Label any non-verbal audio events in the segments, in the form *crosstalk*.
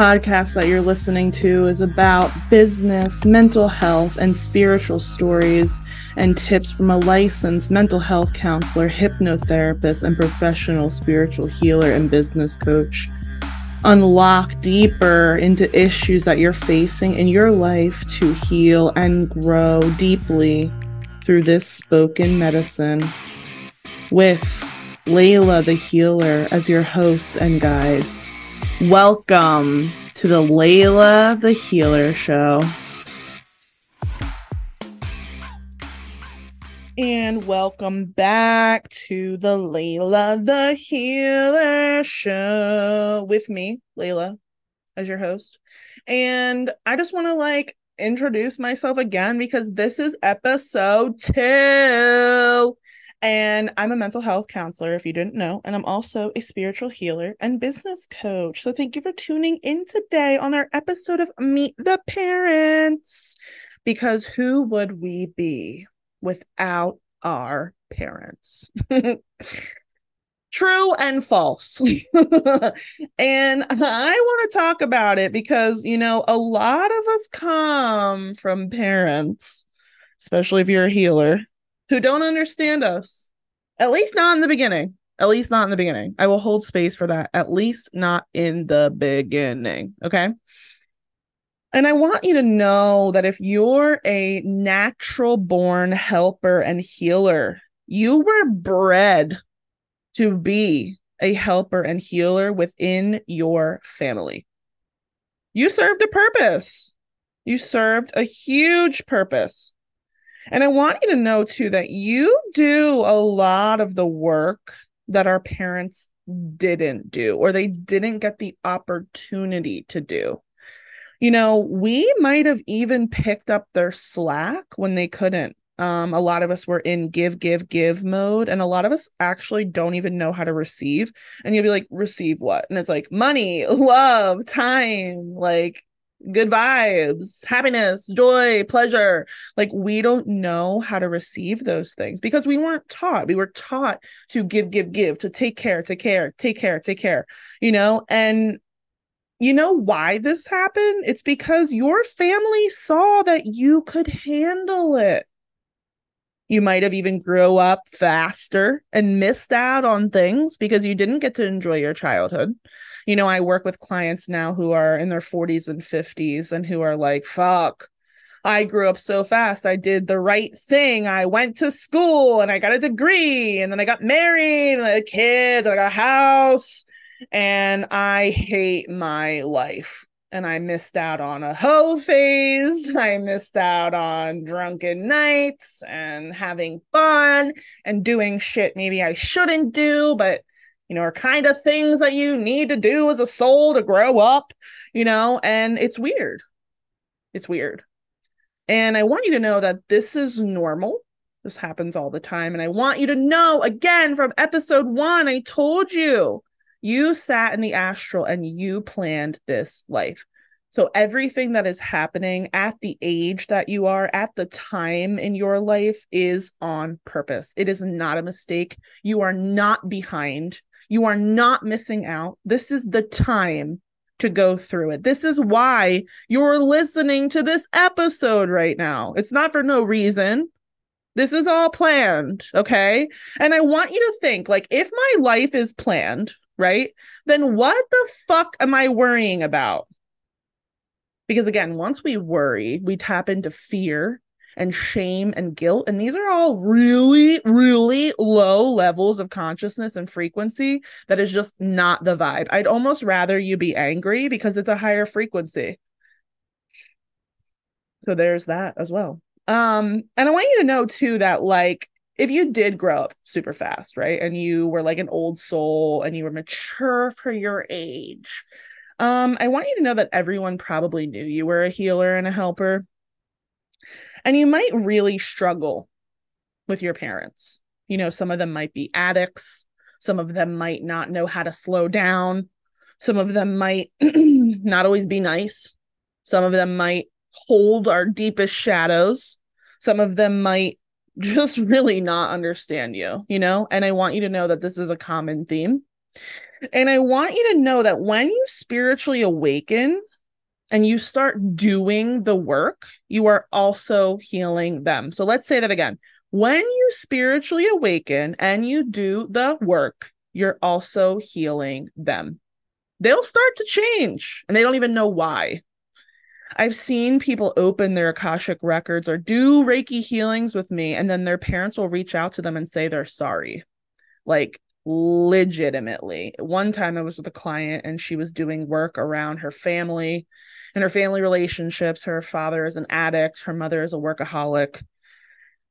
podcast that you're listening to is about business, mental health, and spiritual stories and tips from a licensed mental health counselor, hypnotherapist, and professional spiritual healer and business coach. Unlock deeper into issues that you're facing in your life to heal and grow deeply through this spoken medicine with Leyla the Healer as your host and guide. Welcome to the Leyla the Healer Show. And welcome back to the Leyla the Healer Show with me, Leyla, as your host. And I just want to like introduce myself again because this is episode two. And I'm a mental health counselor, if you didn't know. And I'm also a spiritual healer and business coach. So thank you for tuning in today on our episode of Meet the Parents. Because who would we be without our parents? *laughs* True and false. *laughs* and I want to talk about it because, you know, a lot of us come from parents, especially if you're a healer who don't understand us. At least not in the beginning. At least not in the beginning. I will hold space for that. At least not in the beginning. Okay. And I want you to know that if you're a natural born helper and healer, you were bred to be a helper and healer within your family. You served a purpose. You served a huge purpose. And I want you to know too that you do a lot of the work that our parents didn't do or they didn't get the opportunity to do. You know, we might have even picked up their slack when they couldn't. Um, a lot of us were in give, give, give mode, and a lot of us actually don't even know how to receive. And you'll be like, receive what? And it's like money, *laughs* love, time, like good vibes, happiness, joy, pleasure. Like we don't know how to receive those things because we weren't taught. We were taught to give, give, give, to take care, take care, take care, take care, you know? And you know why this happened? It's because your family saw that you could handle it. You might have even grew up faster and missed out on things because you didn't get to enjoy your childhood you know, I work with clients now who are in their 40s and 50s and who are like, fuck, I grew up so fast. I did the right thing. I went to school and I got a degree and then I got married and I had kids and I got a house and I hate my life. And I missed out on a hoe phase. *laughs* I missed out on drunken nights and having fun and doing shit maybe I shouldn't do, but you know, are kind of things that you need to do as a soul to grow up, you know, and it's weird. It's weird. And I want you to know that this is normal. This happens all the time. And I want you to know again from episode one, I told you, you sat in the astral and you planned this life. So everything that is happening at the age that you are, at the time in your life, is on purpose. It is not a mistake. You are not behind. You are not missing out. This is the time to go through it. This is why you're listening to this episode right now. It's not for no reason. This is all planned, okay? And I want you to think like if my life is planned, right? Then what the fuck am I worrying about? Because again, once we worry, we tap into fear and shame and guilt. And these are all really, really low levels of consciousness and frequency that is just not the vibe. I'd almost rather you be angry because it's a higher frequency. So there's that as well. Um, and I want you to know too that like if you did grow up super fast, right? And you were like an old soul and you were mature for your age. Um, I want you to know that everyone probably knew you were a healer and a helper. And you might really struggle with your parents. You know, some of them might be addicts, some of them might not know how to slow down, some of them might *clears throat* not always be nice, some of them might hold our deepest shadows, some of them might *laughs* just really not understand you, you know? And I want you to know that this is a common theme. And I want you to know that when you spiritually awaken and you start doing the work, you are also healing them. So let's say that again. When you spiritually awaken and you do the work, you're also healing them. They'll start to change and they don't even know why. I've seen people open their Akashic records or do Reiki healings with me, and then their parents will reach out to them and say they're sorry. Like, legitimately. One time I was with a client and she was doing work around her family and her family relationships. Her father is an addict, her mother is a workaholic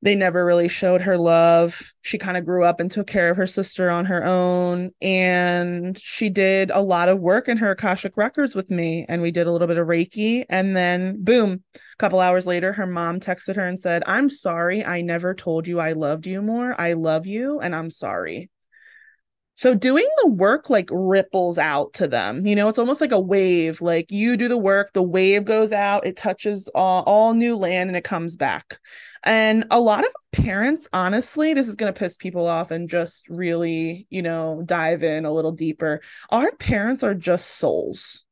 they never really showed her love. She kind of grew up and took care of her sister on her own. And she did a lot of work in her Akashic records with me. And we did a little bit of Reiki. And then, boom, a couple hours later, her mom texted her and said, I'm sorry. I never told you I loved you more. I love you and I'm sorry. So doing the work like ripples out to them. You know, it's almost like a wave. Like you do the work, the wave goes out, it touches all, all new land and it comes back. And a lot of parents, honestly, this is going to piss people off and just really, you know, dive in a little deeper. Our parents are just souls.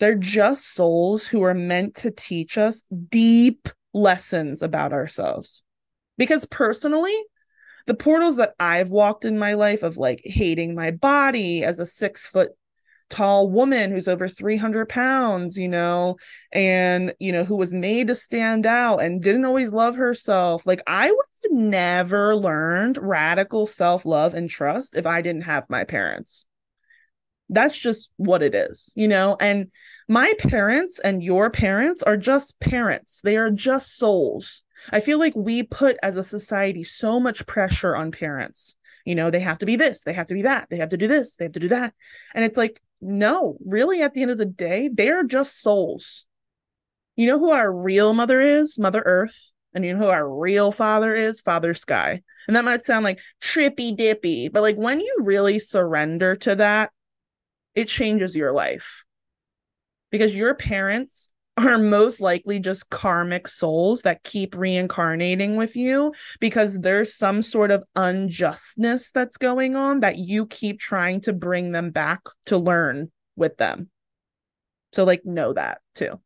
They're just souls who are meant to teach us deep lessons about ourselves. Because personally, the portals that I've walked in my life of like hating my body as a six foot tall woman who's over 300 pounds, you know, and, you know, who was made to stand out and didn't always love herself. Like, I would have never learned radical self love and trust if I didn't have my parents. That's just what it is, you know, and my parents and your parents are just parents, they are just souls I feel like we put as a society so much pressure on parents. You know, they have to be this, they have to be that, they have to do this, they have to do that. And it's like, no, really, at the end of the day, they're just souls. You know who our real mother is? Mother Earth. And you know who our real father is? Father Sky. And that might sound like trippy dippy, but like when you really surrender to that, it changes your life because your parents are most likely just karmic souls that keep reincarnating with you because there's some sort of unjustness that's going on that you keep trying to bring them back to learn with them. So, like, know that too.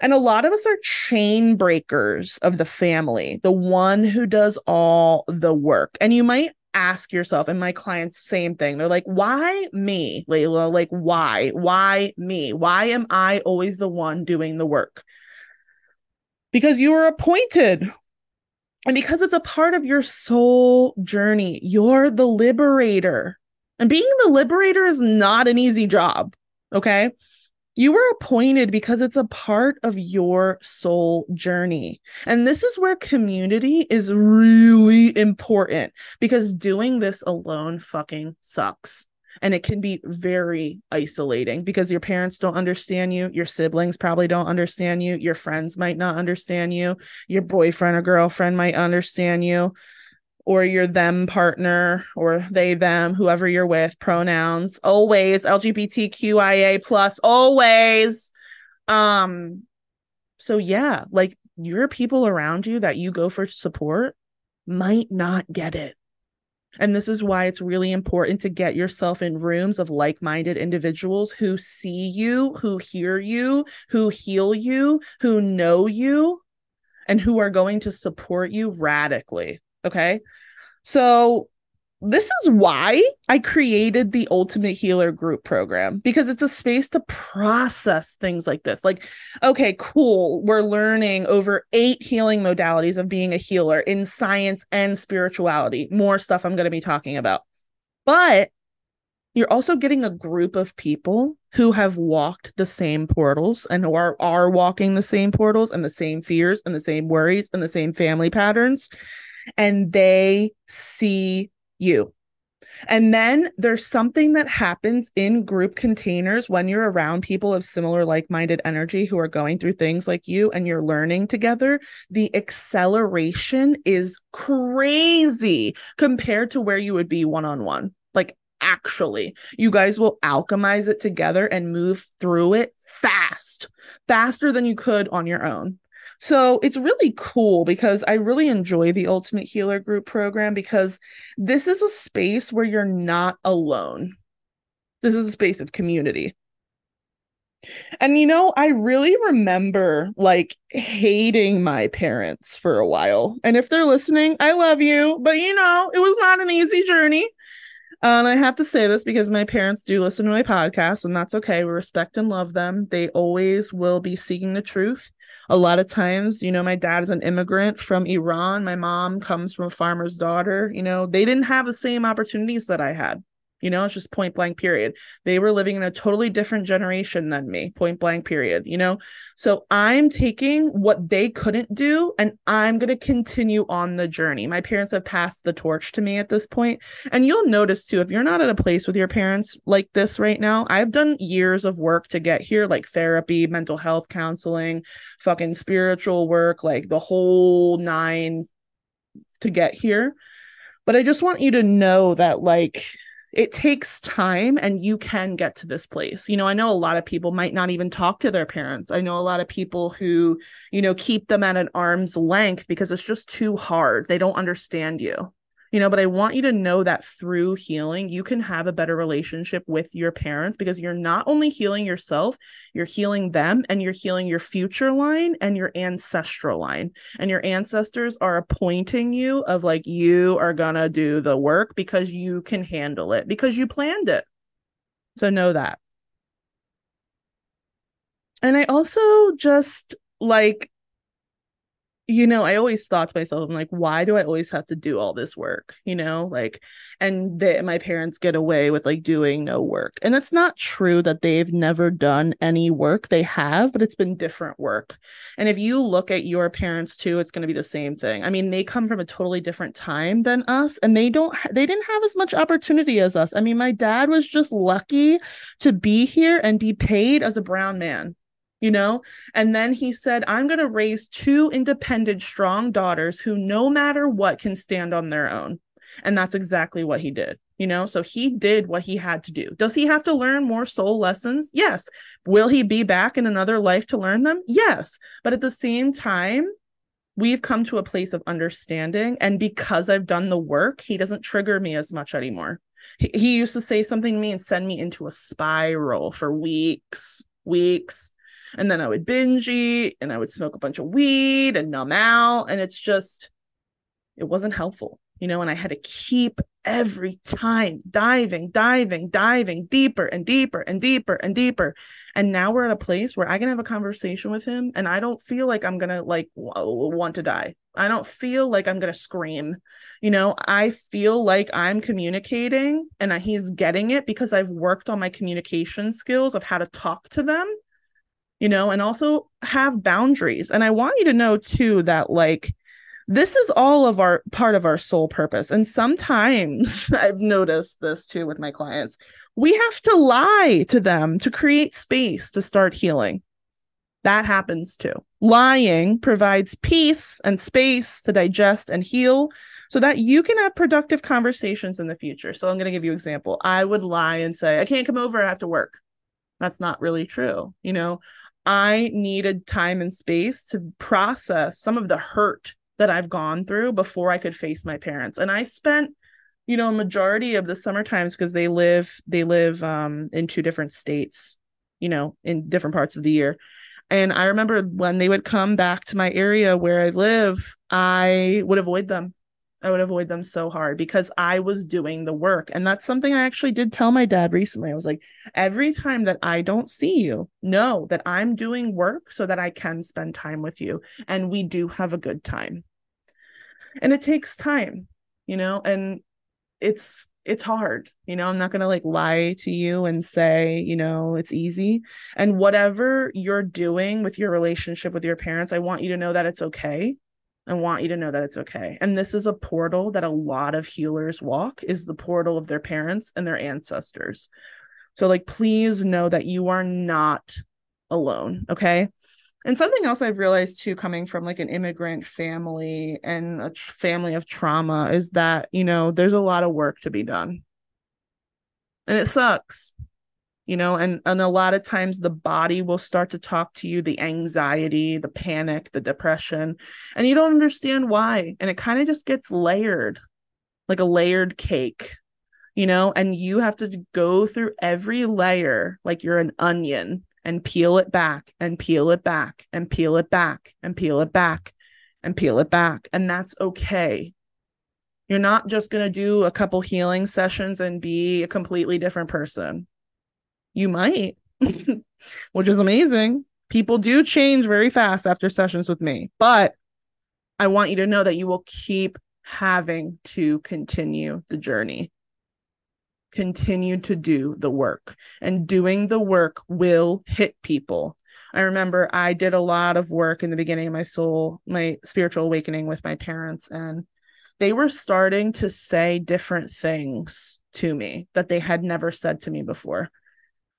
And a lot of us are chain breakers of the family, the one who does all the work. And you might ask yourself and my clients same thing. They're like why me Leyla? Like why? Why me? Why am i always the one doing the work? Because you were appointed. And because it's a part of your soul journey you're the liberator. And being the liberator is not an easy job okay you were appointed because it's a part of your soul journey. And this is where community is really important because doing this alone fucking sucks. And it can be very isolating because your parents don't understand you. Your siblings probably don't understand you. Your friends might not understand you. Your boyfriend or girlfriend might understand you or your them partner or they them whoever you're with pronouns. Always lgbtqia plus always. Um so yeah like your people around you that you go for support might not get it. And this is why it's really important to get yourself in rooms of like minded individuals who see you, who hear you, who heal you, who know you, and who are going to support you radically. Okay. So this is why I created the Ultimate Healer group program because it's a space to process things like this. Like, okay, cool. We're learning over eight healing modalities of being a healer in science and spirituality. More stuff I'm going to be talking about. But you're also getting a group of people who have walked the same portals and who are, are walking the same portals and the same fears and the same worries and the same family patterns and they see you. And then there's something that happens in group containers when you're around people of similar like minded energy who are going through things like you and you're learning together. The acceleration is crazy compared to where you would be one on one. Like, actually, you guys will alchemize it together and move through it fast, faster than you could on your own. So it's really cool because I really enjoy the Ultimate Healer Group program because this is a space where you're not alone. This is a space of community. And you know, I really remember like hating my parents for a while. And if they're listening, I love you, but you know, it was not an easy journey. And I have to say this because my parents do listen to my podcast, and that's okay. We respect and love them. They always will be seeking the truth. A lot of times, you know, my dad is an immigrant from Iran. My mom comes from a farmer's daughter. You know, they didn't have the same opportunities that I had. You know, it's just point blank, period. They were living in a totally different generation than me, point blank, period. You know, so I'm taking what they couldn't do and I'm going to continue on the journey. My parents have passed the torch to me at this point. And you'll notice too, if you're not at a place with your parents like this right now, I've done years of work to get here, like therapy, mental health counseling, fucking spiritual work, like the whole nine to get here. But I just want you to know that, like, it takes time and you can get to this place. You know, I know a lot of people might not even talk to their parents. I know a lot of people who, you know, keep them at an arm's length because it's just too hard. They don't understand you you know but i want you to know that through healing you can have a better relationship with your parents because you're not only healing yourself you're healing them and you're healing your future line and your ancestral line. And your ancestors are appointing you of like you are gonna do the work because you can handle it because you planned it. So know that. And i also just like you know, I always thought to myself, I'm like, why do I always have to do all this work? You know, like, and that my parents get away with like doing no work. And it's not true that they've never done any work. They have, but it's been different work. And if you look at your parents too, it's going to be the same thing. I mean, they come from a totally different time than us, and they don't, they didn't have as much opportunity as us. I mean, my dad was just lucky to be here and be paid as a brown man you know? And then he said, I'm going to raise two independent, strong daughters who, no matter what, can stand on their own. And that's exactly what he did, you know? So he did what he had to do. Does he have to learn more soul lessons? Yes. Will he be back in another life to learn them? Yes. But at the same time, we've come to a place of understanding. And because I've done the work, he doesn't trigger me as much anymore. He, he used to say something to me and send me into a spiral for weeks, weeks and then I would binge eat and I would smoke a bunch of weed and numb out. And it's just, it wasn't helpful, you know, and I had to keep every time diving, diving, diving deeper and deeper and deeper and deeper. And now we're at a place where I can have a conversation with him and I don't feel like I'm going to like want to die. I don't feel like I'm going to scream. You know, I feel like I'm communicating and he's getting it because I've worked on my communication skills of how to talk to them you know, and also have boundaries. And I want you to know too that like this is all of our part of our soul purpose. And sometimes *laughs* I've noticed this too with my clients. We have to lie to them to create space to start healing. That happens too. Lying provides peace and space to digest and heal so that you can have productive conversations in the future. So I'm going to give you an example. I would lie and say, I can't come over, I have to work. That's not really true. You know, I needed time and space to process some of the hurt that I've gone through before I could face my parents. And I spent, you know, majority of the summer times because they live they live um in two different states, you know, in different parts of the year. And I remember when they would come back to my area where I live, I would avoid them. I would avoid them so hard because I was doing the work. And that's something I actually did tell my dad recently. I was like, every time that I don't see you, know that I'm doing work so that I can spend time with you. And we do have a good time. And it takes time, you know, and it's it's hard you know i'm not going to like lie to you and say you know it's easy and whatever you're doing with your relationship with your parents i want you to know that it's okay I want you to know that it's okay. And this is a portal that a lot of healers walk is the portal of their parents and their ancestors. So like please know that you are not alone, okay? And something else I've realized too coming from like an immigrant family and a tr- family of trauma is that, you know, there's a lot of work to be done. And it sucks. You know and and a lot of times the body will start to talk to you the anxiety the panic the depression and you don't understand why and it kind of just gets layered like a layered cake you know and you have to go through every layer like you're an onion and peel it back and peel it back and peel it back and peel it back and peel it back and that's okay. You're not just going to do a couple healing sessions and be a completely different person you might, *laughs* which is amazing. People do change very fast after sessions with me, but I want you to know that you will keep having to continue the journey. Continue to do the work, and doing the work will hit people. I remember I did a lot of work in the beginning of my soul, my spiritual awakening with my parents, and they were starting to say different things to me that they had never said to me before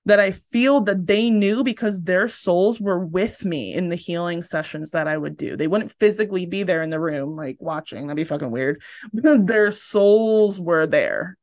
that I feel that they knew because their souls were with me in the healing sessions that I would do. They wouldn't physically be there in the room, like watching. That'd be fucking weird. *laughs* their souls were there,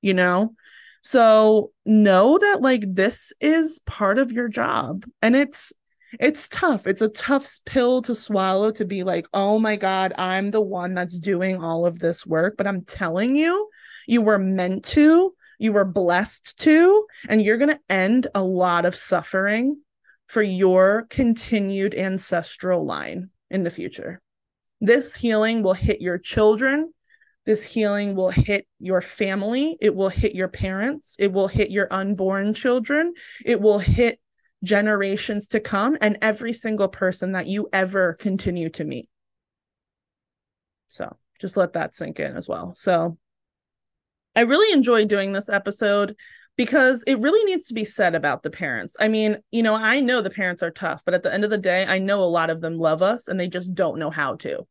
you know? So know that like this is part of your job and it's it's tough. It's a tough pill to swallow to be like, oh my God, I'm the one that's doing all of this work. But I'm telling you, you were meant to you were blessed to, and you're going to end a lot of suffering for your continued ancestral line in the future. This healing will hit your children. This healing will hit your family. It will hit your parents. It will hit your unborn children. It will hit generations to come and every single person that you ever continue to meet. So just let that sink in as well. So I really enjoy doing this episode because it really needs to be said about the parents. I mean, you know, I know the parents are tough, but at the end of the day, I know a lot of them love us and they just don't know how to.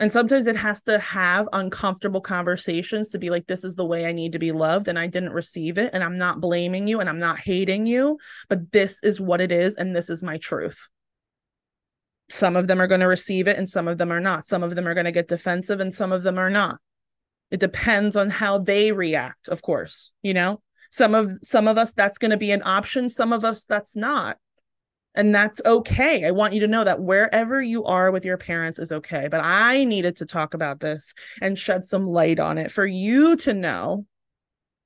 And sometimes it has to have uncomfortable conversations to be like, this is the way I need to be loved. And I didn't receive it. And I'm not blaming you and I'm not hating you, but this is what it is. And this is my truth. Some of them are going to receive it and some of them are not. Some of them are going to get defensive and some of them are not. It depends on how they react, of course, you know? Some of some of us that's going to be an option, some of us that's not. And that's okay. I want you to know that wherever you are with your parents is okay. But I needed to talk about this and shed some light on it for you to know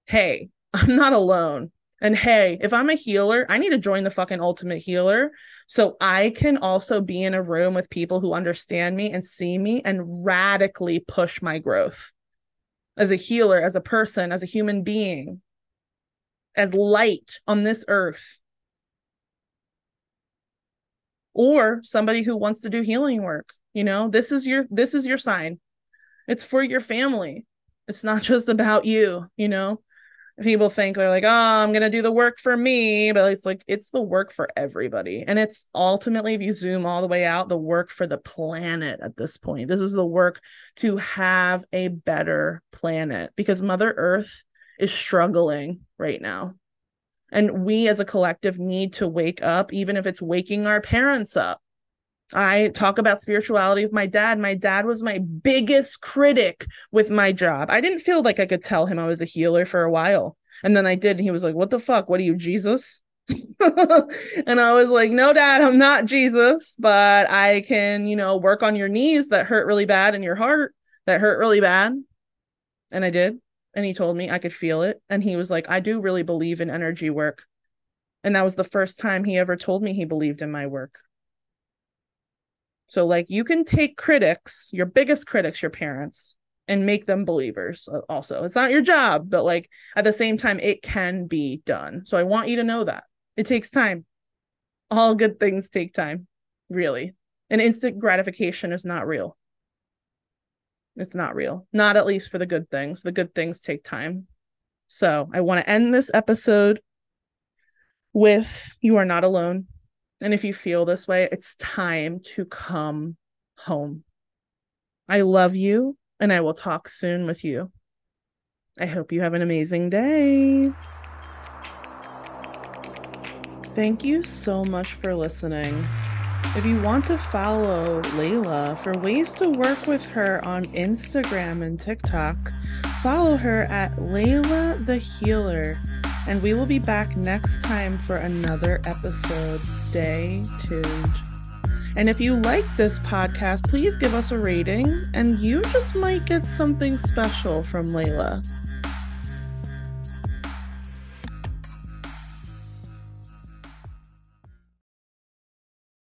hey, I'm not alone. And hey, if I'm a healer, I need to join the fucking ultimate healer so I can also be in a room with people who understand me and see me and radically push my growth as a healer, as a person, as a human being, as light on this earth. Or somebody who wants to do healing work. You know, this is your this is your sign. It's for your family. It's not *laughs* just about you, you know people think they're like, oh, I'm gonna do the work for me, but it's like it's the work for everybody. And it's ultimately, if you zoom all the way out, the work for the planet at this point. This is the work to have a better planet because Mother Earth is struggling right now. And we as a collective need to wake up, even if it's waking our parents up. I talk about spirituality with my dad. My dad was my biggest critic with my job. I didn't feel like I could tell him I was a healer for a while. And then I did. And he was like, What the fuck? What are you, Jesus? *laughs* and I was like, No, dad, I'm not Jesus, but I can, you know, work on your knees that hurt really bad and your heart that hurt really bad. And I did. And he told me I could feel it. And he was like, I do really believe in energy work. And that was the first time he ever told me he believed in my work. So, like, you can take critics, your biggest critics, your parents, and make them believers also. It's not your job, but like at the same time, it can be done. So, I want you to know that it takes time. All good things take time, really. And instant gratification is not real. It's not real, not at least for the good things. The good things take time. So, I want to end this episode with You are not alone. And if you feel this way, it's time to come home. I love you, and I will talk soon with you. I hope you have an amazing day. Thank you so much for listening. If you want to follow Leyla for ways to work with her on Instagram and TikTok, follow her at Leyla the Healer And we will be back next time for another episode. Stay tuned. And if you like this podcast, please give us a rating, and you just might get something special from Leyla.